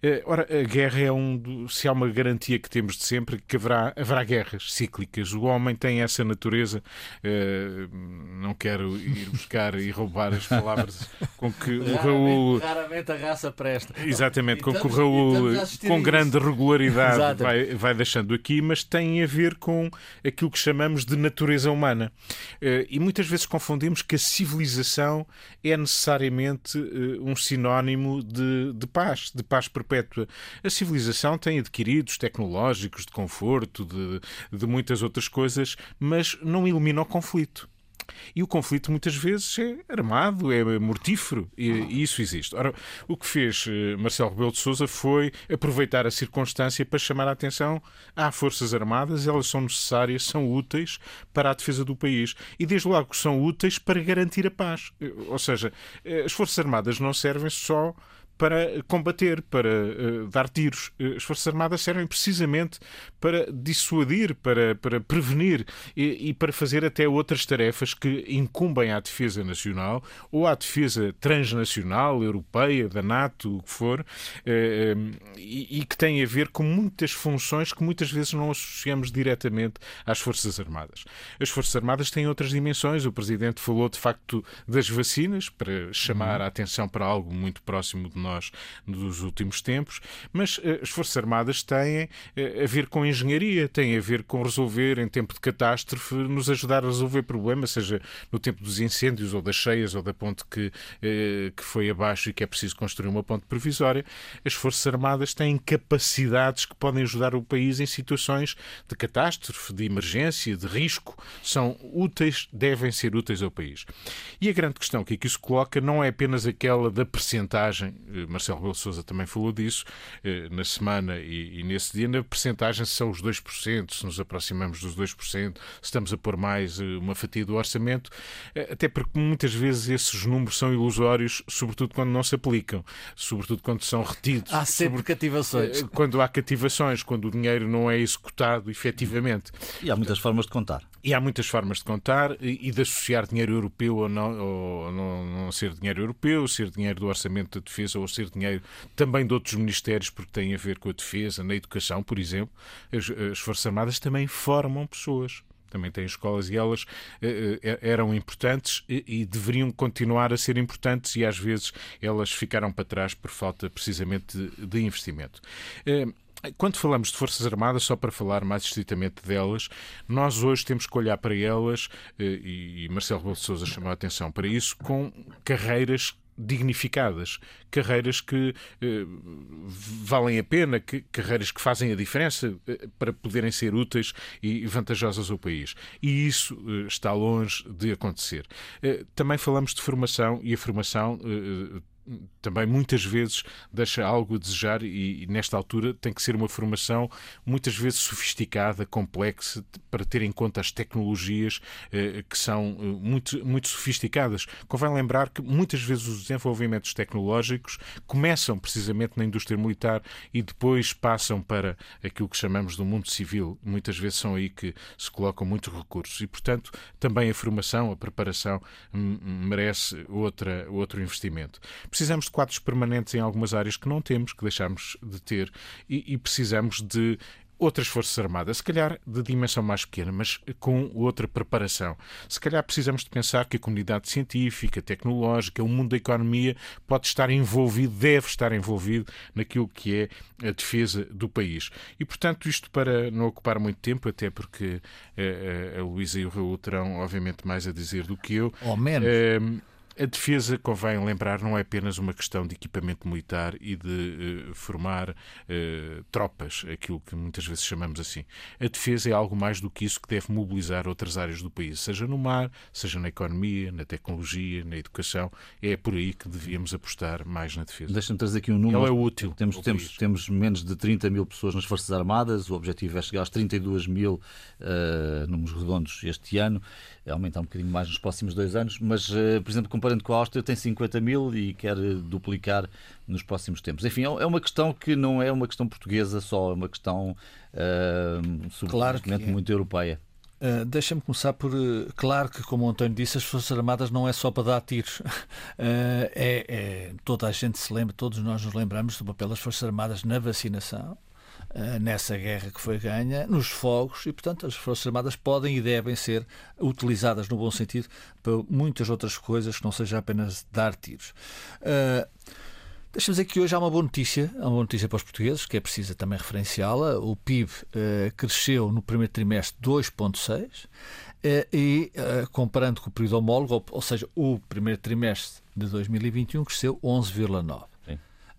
Eh, ora, a guerra é um. Se há uma garantia que temos de sempre, que haverá, haverá guerras cíclicas. O homem tem essa natureza. Eh, não quero ir buscar e roubar as palavras com que <laughs> o Raul.
Raramente a raça presta.
Exatamente, com que o Raul, com grande regularidade, vai, vai deixando aqui, mas tem a ver com aquilo que chamamos de natureza humana. E muitas vezes confundimos que a civilização é necessariamente um sinónimo de, de paz, de paz perpétua. A civilização tem adquiridos tecnológicos, de conforto, de, de muitas outras coisas, mas não elimina o conflito. E o conflito muitas vezes é armado, é mortífero, e, e isso existe. Ora, o que fez eh, Marcelo Rebelo de Sousa foi aproveitar a circunstância para chamar a atenção às Forças Armadas, elas são necessárias, são úteis para a defesa do país. E desde logo são úteis para garantir a paz. Eh, ou seja, eh, as Forças Armadas não servem só para combater, para uh, dar tiros. Eh, as Forças Armadas servem precisamente para dissuadir, para, para prevenir e, e, para fazer até outras tarefas que incumbem à defesa nacional ou à defesa transnacional, europeia, da NATO, o que for, uh, e, e, que têm a ver com muitas funções que muitas vezes não associamos diretamente às Forças Armadas. As Forças Armadas têm outras dimensões. O Presidente falou de facto das vacinas, para chamar uhum. a atenção para algo muito próximo de nós nos últimos tempos, mas as Forças Armadas têm a ver com engenharia, têm a ver com resolver em tempo de catástrofe, nos ajudar a resolver problemas, seja no tempo dos incêndios ou das cheias ou da ponte que, que foi abaixo e que é preciso construir uma ponte provisória. As Forças Armadas têm capacidades que podem ajudar o país em situações de catástrofe, de emergência, de risco. São úteis, devem ser úteis ao país. E a grande questão que aqui se coloca não é apenas aquela da percentagem, eh, Marcelo Rebelo Sousa também falou disso eh, na semana e, e nesse dia, na percentagem se são os 2%, se nos aproximamos dos 2%, se estamos a pôr mais eh, uma fatia do orçamento, até porque muitas vezes esses números são ilusórios, sobretudo quando não se aplicam, sobretudo quando são retidos.
Há sempre sobre... cativações.
Quando há cativações, quando o dinheiro não é executado efetivamente.
E há muitas formas de contar.
E há muitas formas de contar e de associar dinheiro europeu ou não, ou não, não ser dinheiro europeu, ser dinheiro do orçamento da defesa ou ser dinheiro também de outros ministérios, porque tem a ver com a defesa, na educação, por exemplo. As, as Forças Armadas também formam pessoas também têm escolas e elas eh, eh, eram importantes e, e, deveriam continuar a ser importantes e às vezes elas ficaram para trás por falta precisamente de, de investimento. Eh, quando falamos de Forças Armadas, só para falar mais estritamente delas, nós hoje temos que olhar para elas, eh, e Marcelo Rebelo de chamou a atenção para isso, com carreiras dignificadas, carreiras que eh, valem a pena, que, carreiras que fazem a diferença eh, para poderem ser úteis e vantajosas ao país. E isso está longe de acontecer. Também falamos de formação e a formação também muitas vezes deixa algo a desejar e, e, nesta altura tem que ser uma formação muitas vezes sofisticada, complexa, para ter em conta as tecnologias eh, que são eh, muito, muito sofisticadas. Convém lembrar que muitas vezes os desenvolvimentos tecnológicos começam precisamente na indústria militar e depois passam para aquilo que chamamos do mundo civil. Muitas vezes são aí que se colocam muitos recursos e, portanto, também a formação, a preparação merece outra, outro investimento. Precisamos de quadros permanentes em algumas áreas que não temos, que deixamos de ter, e, e precisamos de outras Forças Armadas, se calhar de dimensão mais pequena, mas com outra preparação. Se calhar precisamos de pensar que a comunidade científica, tecnológica, o mundo da economia pode estar envolvido, deve estar envolvido naquilo que é a defesa do país. E, portanto, isto para não ocupar muito tempo, até porque a, eh, a, a Luísa e o Raul terão, obviamente, mais a dizer do que eu.
Ou menos. Eh,
a defesa, convém lembrar, não é apenas uma questão de equipamento militar e de uh, formar uh, tropas, aquilo que muitas vezes chamamos assim. A defesa é algo mais do que isso que deve mobilizar outras áreas do país, seja no mar, seja na economia, na tecnologia, na educação. É por aí que devíamos apostar mais na defesa.
Deixa-me trazer aqui um número.
Ela é útil.
Temos, temos, temos menos de 30 mil pessoas nas Forças Armadas, o objetivo é chegar aos 32 mil uh, números redondos este ano, aumentar um bocadinho mais nos próximos dois anos, mas, por exemplo, comparando com a Áustria, tem 50 mil e quer duplicar nos próximos tempos. Enfim, é uma questão que não é uma questão portuguesa só, é uma questão uh, claro que é. muito europeia.
Uh, Deixa-me começar por. Uh, claro que, como o António disse, as Forças Armadas não é só para dar tiros. Uh, <laughs> é, é, toda a gente se lembra, todos nós nos lembramos do papel das Forças Armadas na vacinação, eh, nessa guerra que foi ganha, nos fogos, e, portanto, as Forças Armadas podem e devem ser utilizadas, no bom sentido, para muitas outras coisas que não seja apenas dar tiros. Uh, Deixa-me dizer que hoje há uma boa notícia, há uma boa notícia para os portugueses, que é preciso também referenciá-la. O PIB uh, cresceu no primeiro trimestre 2,6% uh, e, comparando com o período homólogo, ou, ou, seja, o primeiro trimestre de 2021 cresceu 11,9%.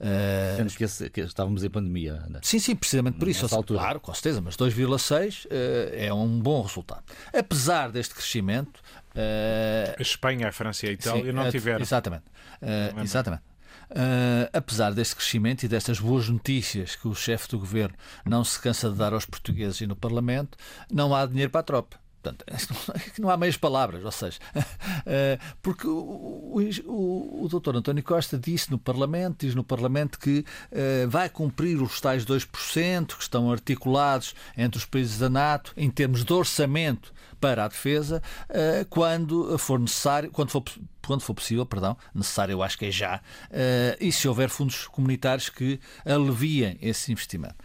Uh, que, esse, que, estávamos em pandemia. Né?
Sim, sim, precisamente por isso. claro, com certeza, mas 2,6 uh, é um bom resultado. Apesar deste crescimento.
Uh, a Espanha, a França e a Itália sim, não tiveram.
Exatamente. Uh, exatamente. Uh, apesar deste crescimento e destas boas notícias que o chefe do governo não se cansa de dar aos portugueses e no Parlamento, não há dinheiro para a tropa. Portanto, <laughs> não há meias palavras, ou seja, <laughs> eh, porque o, o, o doutor António Costa disse no Parlamento, diz no Parlamento que uh, vai cumprir os tais 2% que estão articulados entre os países da NATO em termos de orçamento para a defesa, uh, quando for necessário, quando for, quando for possível, perdão, necessário eu acho que é já, e se houver fundos comunitários que aliviem esse investimento.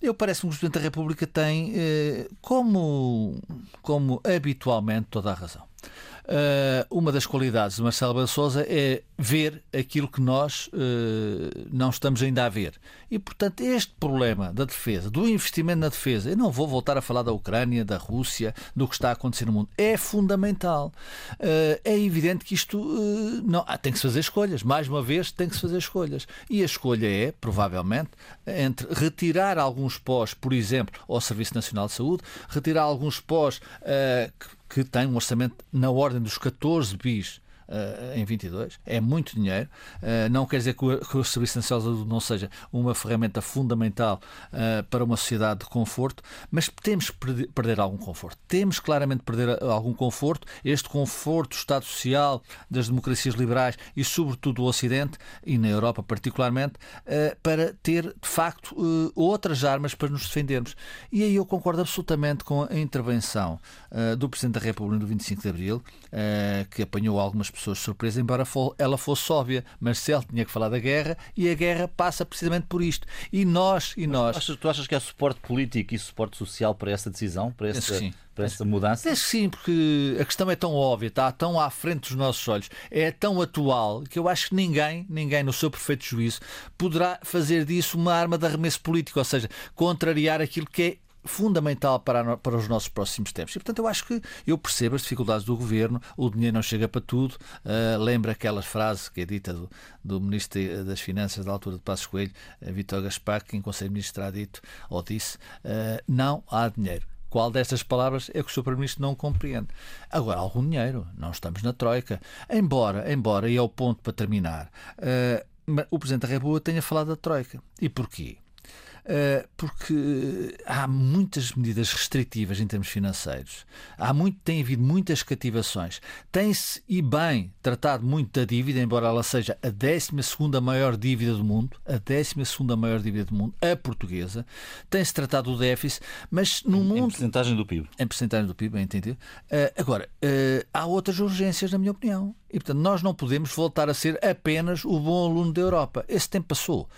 Eu parece-me que o Presidente da República tem, eh, como, como habitualmente, toda a razão. Uma das qualidades de Marcelo Rebelo é ver aquilo que nós não estamos ainda a ver. E, portanto, este problema da defesa, do investimento na defesa, eu não vou voltar a falar da Ucrânia, da Rússia, do que está a acontecer no mundo, é fundamental. É evidente que isto não, tem que se fazer escolhas. Mais uma vez, tem que se fazer escolhas. E a escolha é, provavelmente, entre retirar alguns pós, por exemplo, ao Serviço Nacional de Saúde, retirar alguns pós uh, que, têm um orçamento na ordem dos 14 bis em 22. É muito dinheiro. Uh, não quer dizer que o, que o Serviço Nacional de Saúde não seja uma ferramenta fundamental uh, para uma sociedade de conforto, mas temos que perder, algum conforto. Temos claramente perder algum conforto. Este conforto, o Estado Social das democracias liberais e, sobretudo, do Ocidente e na Europa particularmente, para ter, de facto, outras armas para nos defendermos. E aí eu concordo absolutamente com a intervenção do Presidente da República no 25 de Abril, que apanhou algumas pessoas surpresa, embora ela fosse óbvia. Marcelo tinha que falar da guerra e a guerra passa precisamente por isto. E nós, e nós.
Achas, tu achas que há suporte político e suporte social para essa decisão, para essa, para essa mudança?
Que sim, porque a questão é tão óbvia, está tão à frente dos nossos olhos, é tão atual que eu acho que ninguém, ninguém no seu perfeito juízo, poderá fazer disso uma arma de arremesso político, ou seja, contrariar aquilo que é fundamental para, para os nossos próximos tempos. E, portanto, eu acho que eu percebo as dificuldades do governo, o dinheiro não chega para tudo. Uh, lembra aquela frase que é dita do, do Ministro das Finanças da altura de Passos Coelho, uh, Vitor Gaspar, que em Conselho de Ministros terá dito ou disse: uh, não há dinheiro. Qual destas palavras é que o Sr. Primeiro-Ministro não compreende? Agora, algum dinheiro, não estamos na Troika. Embora, embora, e é o ponto para terminar, o Presidente da República tenha falado da Troika. E porquê? Eh, porque há muitas medidas restritivas em termos financeiros. Há muito, tem havido muitas cativações. Tem-se, e bem, tratado muito da dívida, embora ela seja a 12 maior dívida do mundo, a 12 maior dívida do mundo, a portuguesa. Tem-se tratado do déficit, mas no
em,
mundo. Em
porcentagem do PIB.
Em porcentagem do PIB, bem entendido. Uh, agora, uh, há outras urgências, na minha opinião. E, portanto, nós não podemos voltar a ser apenas o bom aluno da Europa. Esse tempo passou.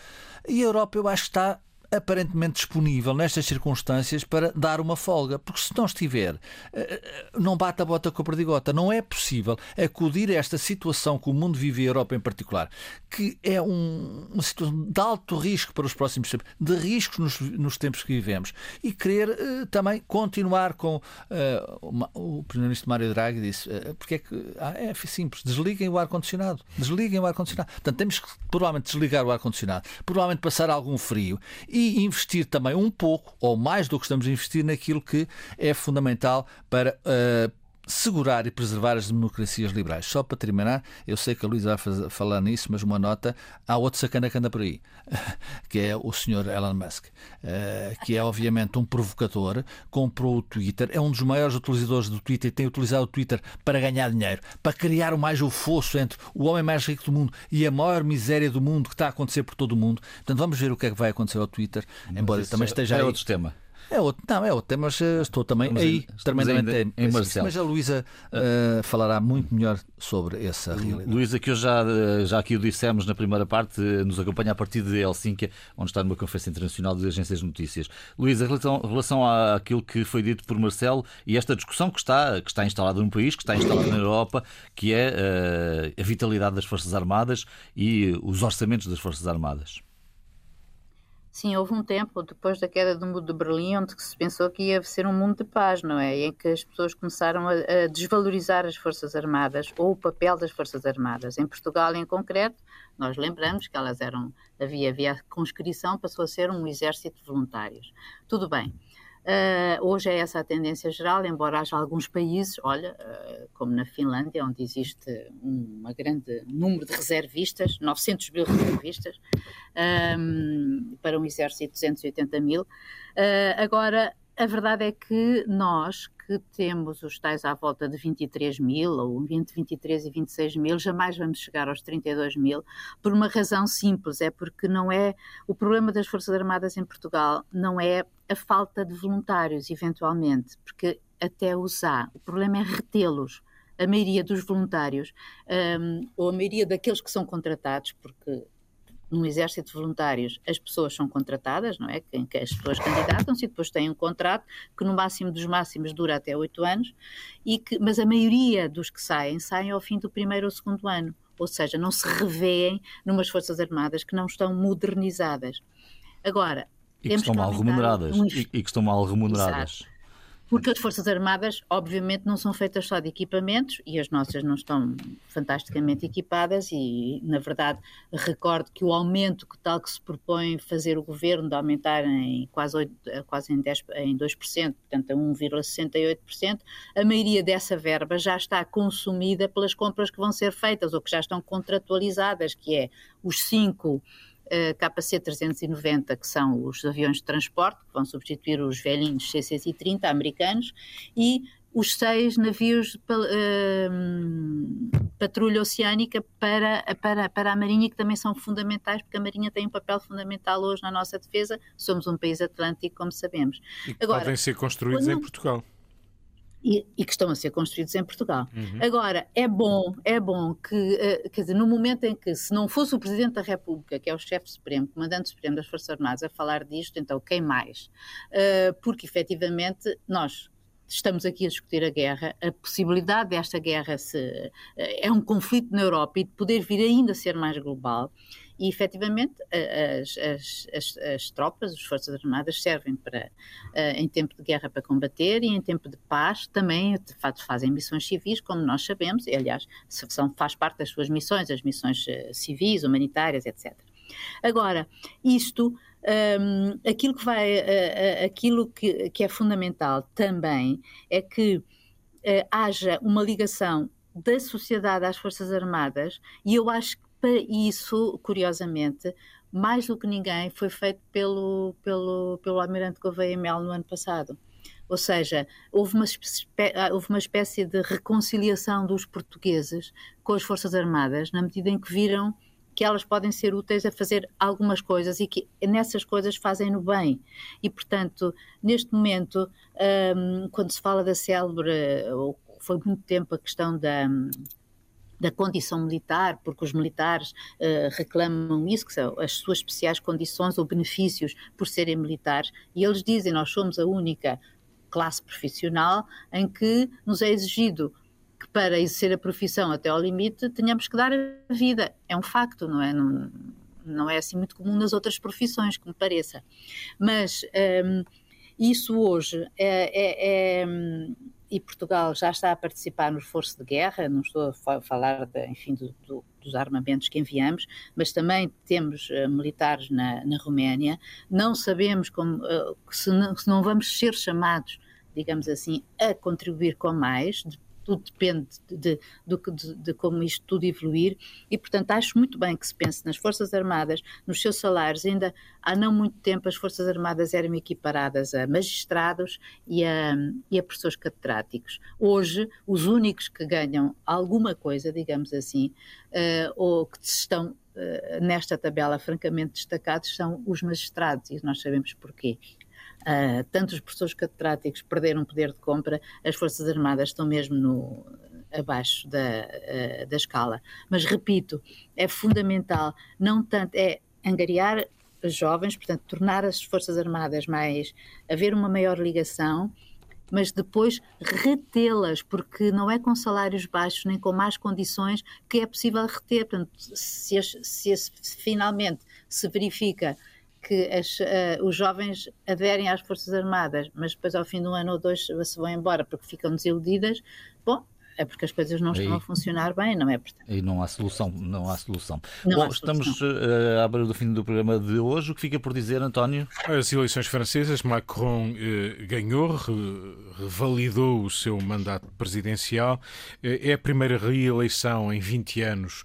E a Europa, eu acho que está aparentemente disponível nestas circunstâncias para dar uma folga, porque se não estiver, eh, eh, não bate a bota com a perdigota. Não é possível acudir a esta situação que o mundo vive e a Europa em particular, que é um, uma situação de alto risco para os próximos tempos, de riscos nos, nos tempos que vivemos, e querer uh, também continuar com uh, o Primeiro-Ministro Mário Draghi disse, uh, porque é que ah, é simples, desliguem o ar-condicionado, desliguem o ar-condicionado. Portanto, temos que provavelmente desligar o ar-condicionado, provavelmente passar algum frio investir também um pouco, ou mais do que estamos a investir, naquilo que é fundamental para uh, segurar e preservar as democracias liberais. Só para terminar, eu sei que a Luísa vai falar nisso, mas uma nota, há outro sacana que anda por aí, <laughs> que é o senhor Elon Musk, eh, que é obviamente um provocador, comprou o Twitter, é um dos maiores utilizadores do Twitter e tem utilizado o Twitter para ganhar dinheiro, para criar mais o fosso entre o homem mais rico do mundo e a maior miséria do mundo que está a acontecer por todo o mundo. Portanto, vamos ver o que é que vai acontecer ao Twitter, embora também esteja
é
aí.
outro tema.
É outro, não, é outro mas eh, estou também estamos aí, tremendamente em, em Marcelo. Mas a Luísa uh, falará muito melhor sobre essa realidade.
Luísa, que hoje já, eh, já aqui o dissemos na primeira parte, nos acompanha a partir de Helsínquia, onde está numa conferência internacional de agências de notícias. Luísa, em relação, relação àquilo que foi dito por Marcelo e esta discussão que está, que está instalada no país, que está instalada na Europa, que é uh, a vitalidade das Forças Armadas e os orçamentos das Forças Armadas.
Sim, houve um tempo, depois da queda do muro de Berlim, onde se pensou que ia ser um mundo de paz, não é? E em que as pessoas começaram a, a, desvalorizar as Forças Armadas ou o papel das Forças Armadas. Em Portugal, em concreto, nós lembramos que elas eram, havia, havia conscrição, passou a ser um exército de voluntários. Tudo bem. Uh, hoje é essa a tendência geral, embora haja alguns países, olha, uh, como na Finlândia, onde existe um grande número de reservistas, 900 mil reservistas, um, para um exército de 280 mil. Uh, agora, a verdade é que nós, que temos os tais à volta de 23 mil, ou entre 23 e 26 mil, jamais vamos chegar aos 32 mil, por uma razão simples, é porque não é, o problema das Forças Armadas em Portugal não é a falta de voluntários, eventualmente, porque até os há, o problema é retê-los. A maioria dos voluntários, um, ou a maioria daqueles que são contratados, porque num exército de voluntários, as pessoas são contratadas, não é? Em que as pessoas candidatam-se e depois têm um contrato que no máximo dos máximos dura até oito anos, e que, mas a maioria dos que saem, saem ao fim do primeiro ou segundo ano. Ou seja, não se revêem numas Forças Armadas que não estão modernizadas. Agora,
e que estão mal remuneradas. Um... E, e, que estão mal remuneradas.
Exato. Porque as Forças Armadas, obviamente, não são feitas só de equipamentos e as nossas não estão fantasticamente equipadas e, na verdade, recordo que o aumento que tal que se propõe fazer o governo de aumentar em quase, 8, quase em, 10, em 2%, portanto a 1,68%, a maioria dessa verba já está consumida pelas compras que vão ser feitas ou que já estão contratualizadas, que é os cinco KC-390, que são os aviões de transporte, que vão substituir os velhinhos C-130 americanos, e os seis navios de uh, patrulha oceânica para, para, para a Marinha, que também são fundamentais, porque a Marinha tem um papel fundamental hoje na nossa defesa. Somos um país atlântico, como sabemos.
E Agora, podem ser construídos quando... em Portugal
e, e, que estão a ser construídos em Portugal. Uhum. Agora, é bom, é bom que, uh, quer dizer, no momento em que, se não fosse o Presidente da República, que é o chefe supremo, comandante supremo das Forças Armadas, a falar disto, então quem mais? Uh, porque, efetivamente, nós estamos aqui a discutir a guerra, a possibilidade desta guerra se, uh, é um conflito na Europa e de poder vir ainda a ser mais global. E, efetivamente, as, as, as, as tropas, as Forças Armadas, servem para, eh, em tempo de guerra para combater e em tempo de paz também, de facto, fazem missões civis, como nós sabemos, e, aliás, são, faz parte das suas missões, as missões eh, civis, humanitárias, etc. Agora, isto, um, aquilo que vai, uh, aquilo que, que, é fundamental também é que uh, haja uma ligação da sociedade às Forças Armadas, e eu acho que e isso, curiosamente, mais do que ninguém, foi feito pelo, pelo, pelo Almirante Gouveia Mel no ano passado. Ou seja, houve uma, houve uma espécie de reconciliação dos portugueses com as Forças Armadas, na medida em que viram que elas podem ser úteis a fazer algumas coisas e que nessas coisas fazem no bem. E, portanto, neste momento, um, quando se fala da célebre, foi muito tempo a questão da da condição militar, porque os militares uh, reclamam isso, que são as suas especiais condições ou benefícios por serem militares, e eles dizem: nós somos a única classe profissional em que nos é exigido que para exercer a profissão até ao limite tenhamos que dar a vida. É um facto, não é? Não, não é assim muito comum nas outras profissões, que me pareça. Mas um, ehm, isso hoje é, é, é e Portugal já está a participar no esforço de guerra, não estou a falar de, enfim, do, do, dos armamentos que enviamos, mas também temos uh, militares na, na Roménia. Não sabemos como, uh, se, não, se não vamos ser chamados digamos assim, a contribuir com mais, tudo depende de, de, de, de, como isto tudo evoluir e, portanto, acho muito bem que se pense nas Forças Armadas, nos seus salários. Ainda há não muito tempo as Forças Armadas eram equiparadas a magistrados e a, e a professores catedráticos. Hoje, os únicos que ganham alguma coisa, digamos assim, uh, ou que estão uh, nesta tabela francamente destacados são os magistrados e nós sabemos porquê. Uh, tanto os professores catedráticos perderam poder de compra, as Forças Armadas estão mesmo no, abaixo da, uh, da escala. Mas repito, é fundamental, não tanto, é angariar jovens, portanto, tornar as Forças Armadas mais, haver uma maior ligação, mas depois retê-las, porque não é com salários baixos nem com más condições que é possível reter. Portanto, se, se, se finalmente se verifica que as, uh, os jovens aderem às Forças Armadas, mas depois ao fim de um ano ou dois se vão embora porque ficam desiludidas, bom, é porque as coisas não estão a funcionar bem, não é? Portanto...
E não há solução, não há solução. Não Bom, há solução. estamos uh, à beira do fim do programa de hoje. O que fica por dizer, António?
As eleições francesas, Macron uh, ganhou, revalidou o seu mandato presidencial. Uh, é a primeira reeleição em 20 anos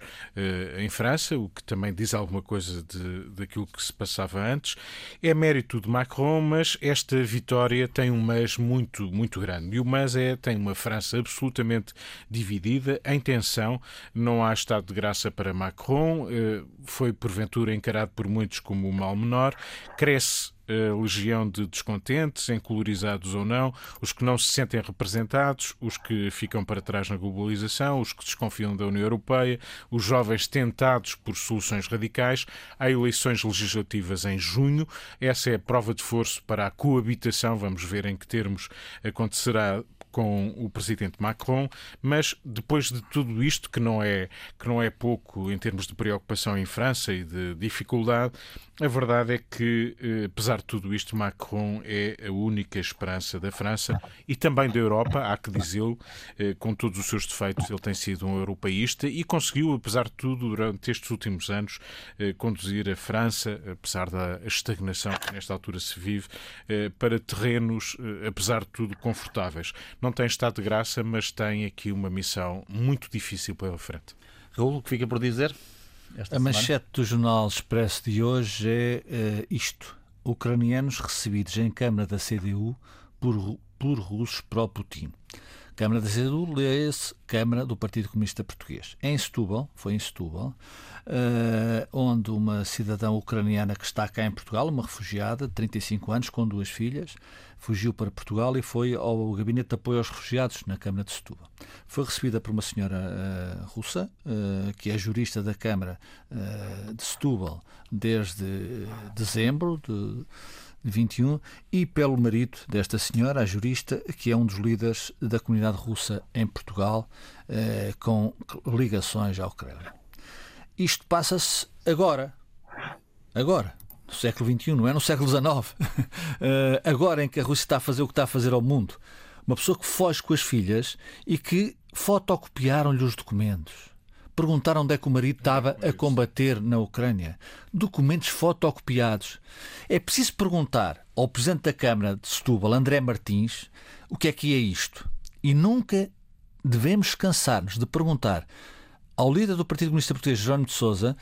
em França, o que também diz alguma coisa de, daquilo que se passava antes. É mérito de Macron, mas esta vitória tem um mas muito, muito grande. E o mas é, tem uma França absolutamente dividida. Em tensão, não há estado de graça para Macron, foi porventura encarado por muitos como o mal menor, cresce a legião de descontentes, encolorizados ou não, os que não se sentem representados, os que ficam para trás na globalização, os que desconfiam da União Europeia, os jovens tentados por soluções radicais. Há eleições legislativas em junho. Essa é a prova de força para a coabitação. Vamos ver em que termos acontecerá com o presidente Macron, mas depois de tudo isto, que não é, que não é pouco em termos de preocupação em França e de dificuldade, a verdade é que, eh, apesar de tudo isto, Macron é a única esperança da França e também da Europa, há que dizê-lo, eh, com todos os seus defeitos, ele tem sido um europeísta e conseguiu, apesar de tudo, durante estes últimos anos, eh, conduzir a França, apesar da estagnação que nesta altura se vive, para terrenos, apesar de tudo, confortáveis. Não tem estado de graça, mas tem aqui uma missão muito difícil pela frente.
Raul, o que fica por dizer?
A manchete do Jornal Expresso de hoje é uh, isto: ucranianos recebidos em Câmara da CDU por, por russos pró-Putin. Câmara da CDU lê-se Câmara do Partido Comunista Português. Em Setúbal, foi em Setúbal, uh, onde uma cidadã ucraniana que está cá em Portugal, uma refugiada de 35 anos, com duas filhas, fugiu para Portugal e foi ao Gabinete de Apoio aos Refugiados, na Câmara de Setúbal. Foi recebida por uma senhora uh, russa, uh, que é jurista da Câmara de Setúbal desde dezembro de 21, e pelo marido desta senhora, a jurista, que é um dos líderes da comunidade russa em Portugal, com ligações à Ucrânia. Isto passa-se agora. Agora. No século XXI, não é no século XIX. uh, <laughs> agora em que a Rússia está a fazer o que está a fazer ao mundo. Uma pessoa que foge com as filhas e que fotocopiaram-lhe os documentos. Perguntaram onde é que o marido estava a combater na Ucrânia. Documentos fotocopiados. É preciso perguntar ao Presidente da Câmara de Setúbal, André Martins, o que é que é isto. E nunca devemos cansar-nos de perguntar ao líder do Partido Comunista Português, Jerónimo de Sousa,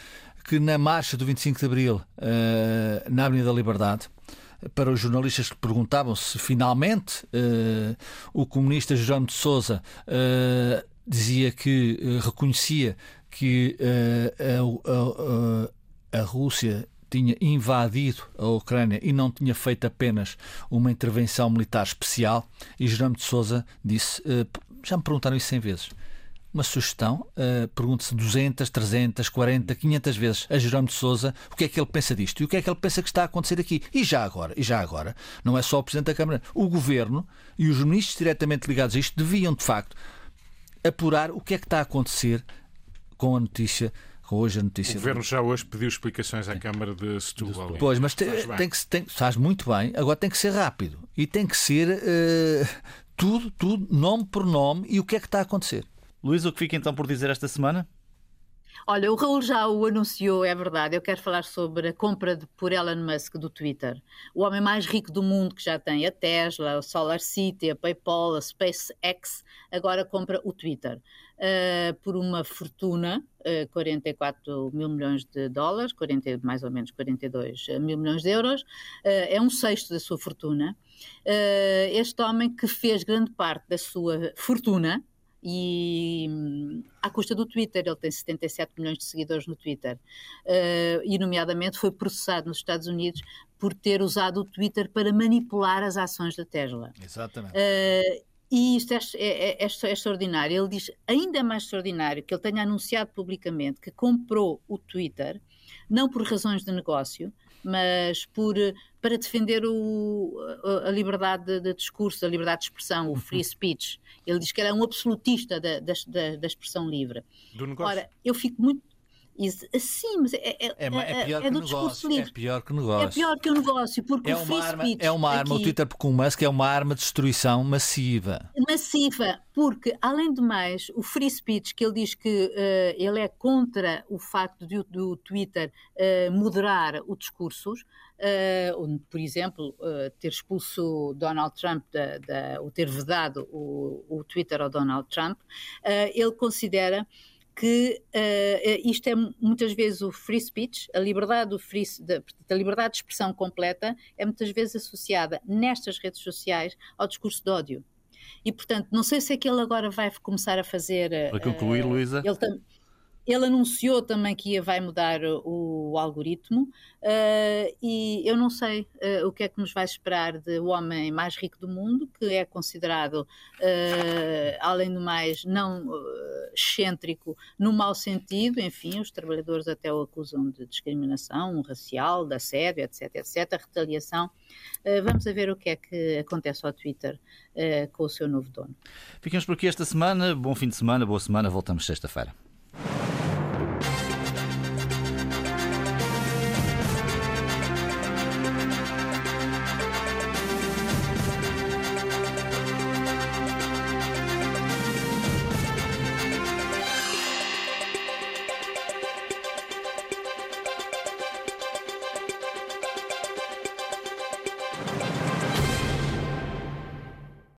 que na marcha do 25 de Abril, uh, na Avenida da Liberdade, para os jornalistas que perguntavam se finalmente uh, o comunista Jerónimo de Sousa uh, dizia que reconhecia que a, a, a Rússia tinha invadido a Ucrânia e não tinha feito apenas uma intervenção militar especial, e Jerónimo de Sousa disse: já me perguntaram isso 100 vezes. Uma sugestão, uh, pergunte-se 200, 300, 40, 500 vezes a Jerónimo de Sousa o que é que ele pensa disto e o que é que ele pensa que está a acontecer aqui. E já agora, e já agora, não é só o Presidente da Câmara, o Governo e os ministros diretamente ligados a isto deviam, de facto, apurar o que é que está a acontecer com a notícia hoje a notícia.
O Governo já hoje pediu explicações à Câmara de Setúbal.
Pois, mas te, tem que tem, faz muito bem. Agora tem que ser rápido e tem que ser uh, tudo, tudo, nome por nome e o que é que está a acontecer.
Luís, o que fica então por dizer esta semana?
Olha, o Raul já o anunciou, é verdade. Eu quero falar sobre a compra de, por Elon Musk do Twitter. O homem mais rico do mundo, que já tem a Tesla, a Solar City, a PayPal, a SpaceX, agora compra o Twitter uh, por uma fortuna, uh, eh, 44 mil milhões de dólares, 40, mais ou menos 42 mil milhões de euros. Uh, é um sexto da sua fortuna. este homem que fez grande parte da sua fortuna e à custa do Twitter, ele tem 77 milhões de seguidores no Twitter, uh, e nomeadamente foi processado nos Estados Unidos por ter usado o Twitter para manipular as ações da Tesla.
Exatamente. Uh,
e isto é, é, é, é, extraordinário. Ele diz ainda mais extraordinário que ele tenha anunciado publicamente que comprou o Twitter, não por razões de negócio, mas por, para defender o, a, liberdade de, de, discurso, a liberdade de expressão, o free uhum. speech. Ele diz que era um absolutista da, da, da expressão livre.
Do negócio.
Ora, eu fico muito Sim, mas é, é,
é, é, é pior é que negócio, livre. É pior que negócio.
É pior que o negócio, porque
é
o free
arma,
speech.
É uma arma, aqui, o Twitter com o Musk é uma arma de destruição massiva.
Massiva, porque, além de mais, o free speech, que ele diz que uh, ele é contra o facto de, do Twitter uh, moderar os discursos, uh, por exemplo, ter expulso Donald Trump, da, da, ou ter vedado o, o Twitter ao Donald Trump, ele considera que uh, isto é muitas vezes o free speech, a liberdade, do free, da, a liberdade de expressão completa é muitas vezes associada nestas redes sociais ao discurso de ódio. E, portanto, não sei se é que ele agora vai começar a fazer.
Para concluir, uh, Luísa.
Ele tam ele anunciou também que ia, vai mudar o, algoritmo uh, e eu não sei uh, o que é que nos vai esperar de o homem mais rico do mundo, que é considerado, uh, além do mais, não excêntrico no mau sentido. Enfim, os trabalhadores até o acusam de discriminação racial, de assédio, etc, etc, retaliação. vamos ver o que é que acontece ao Twitter com o seu novo dono.
Ficamos por aqui esta semana. Bom fim de semana, boa semana. Voltamos sexta-feira.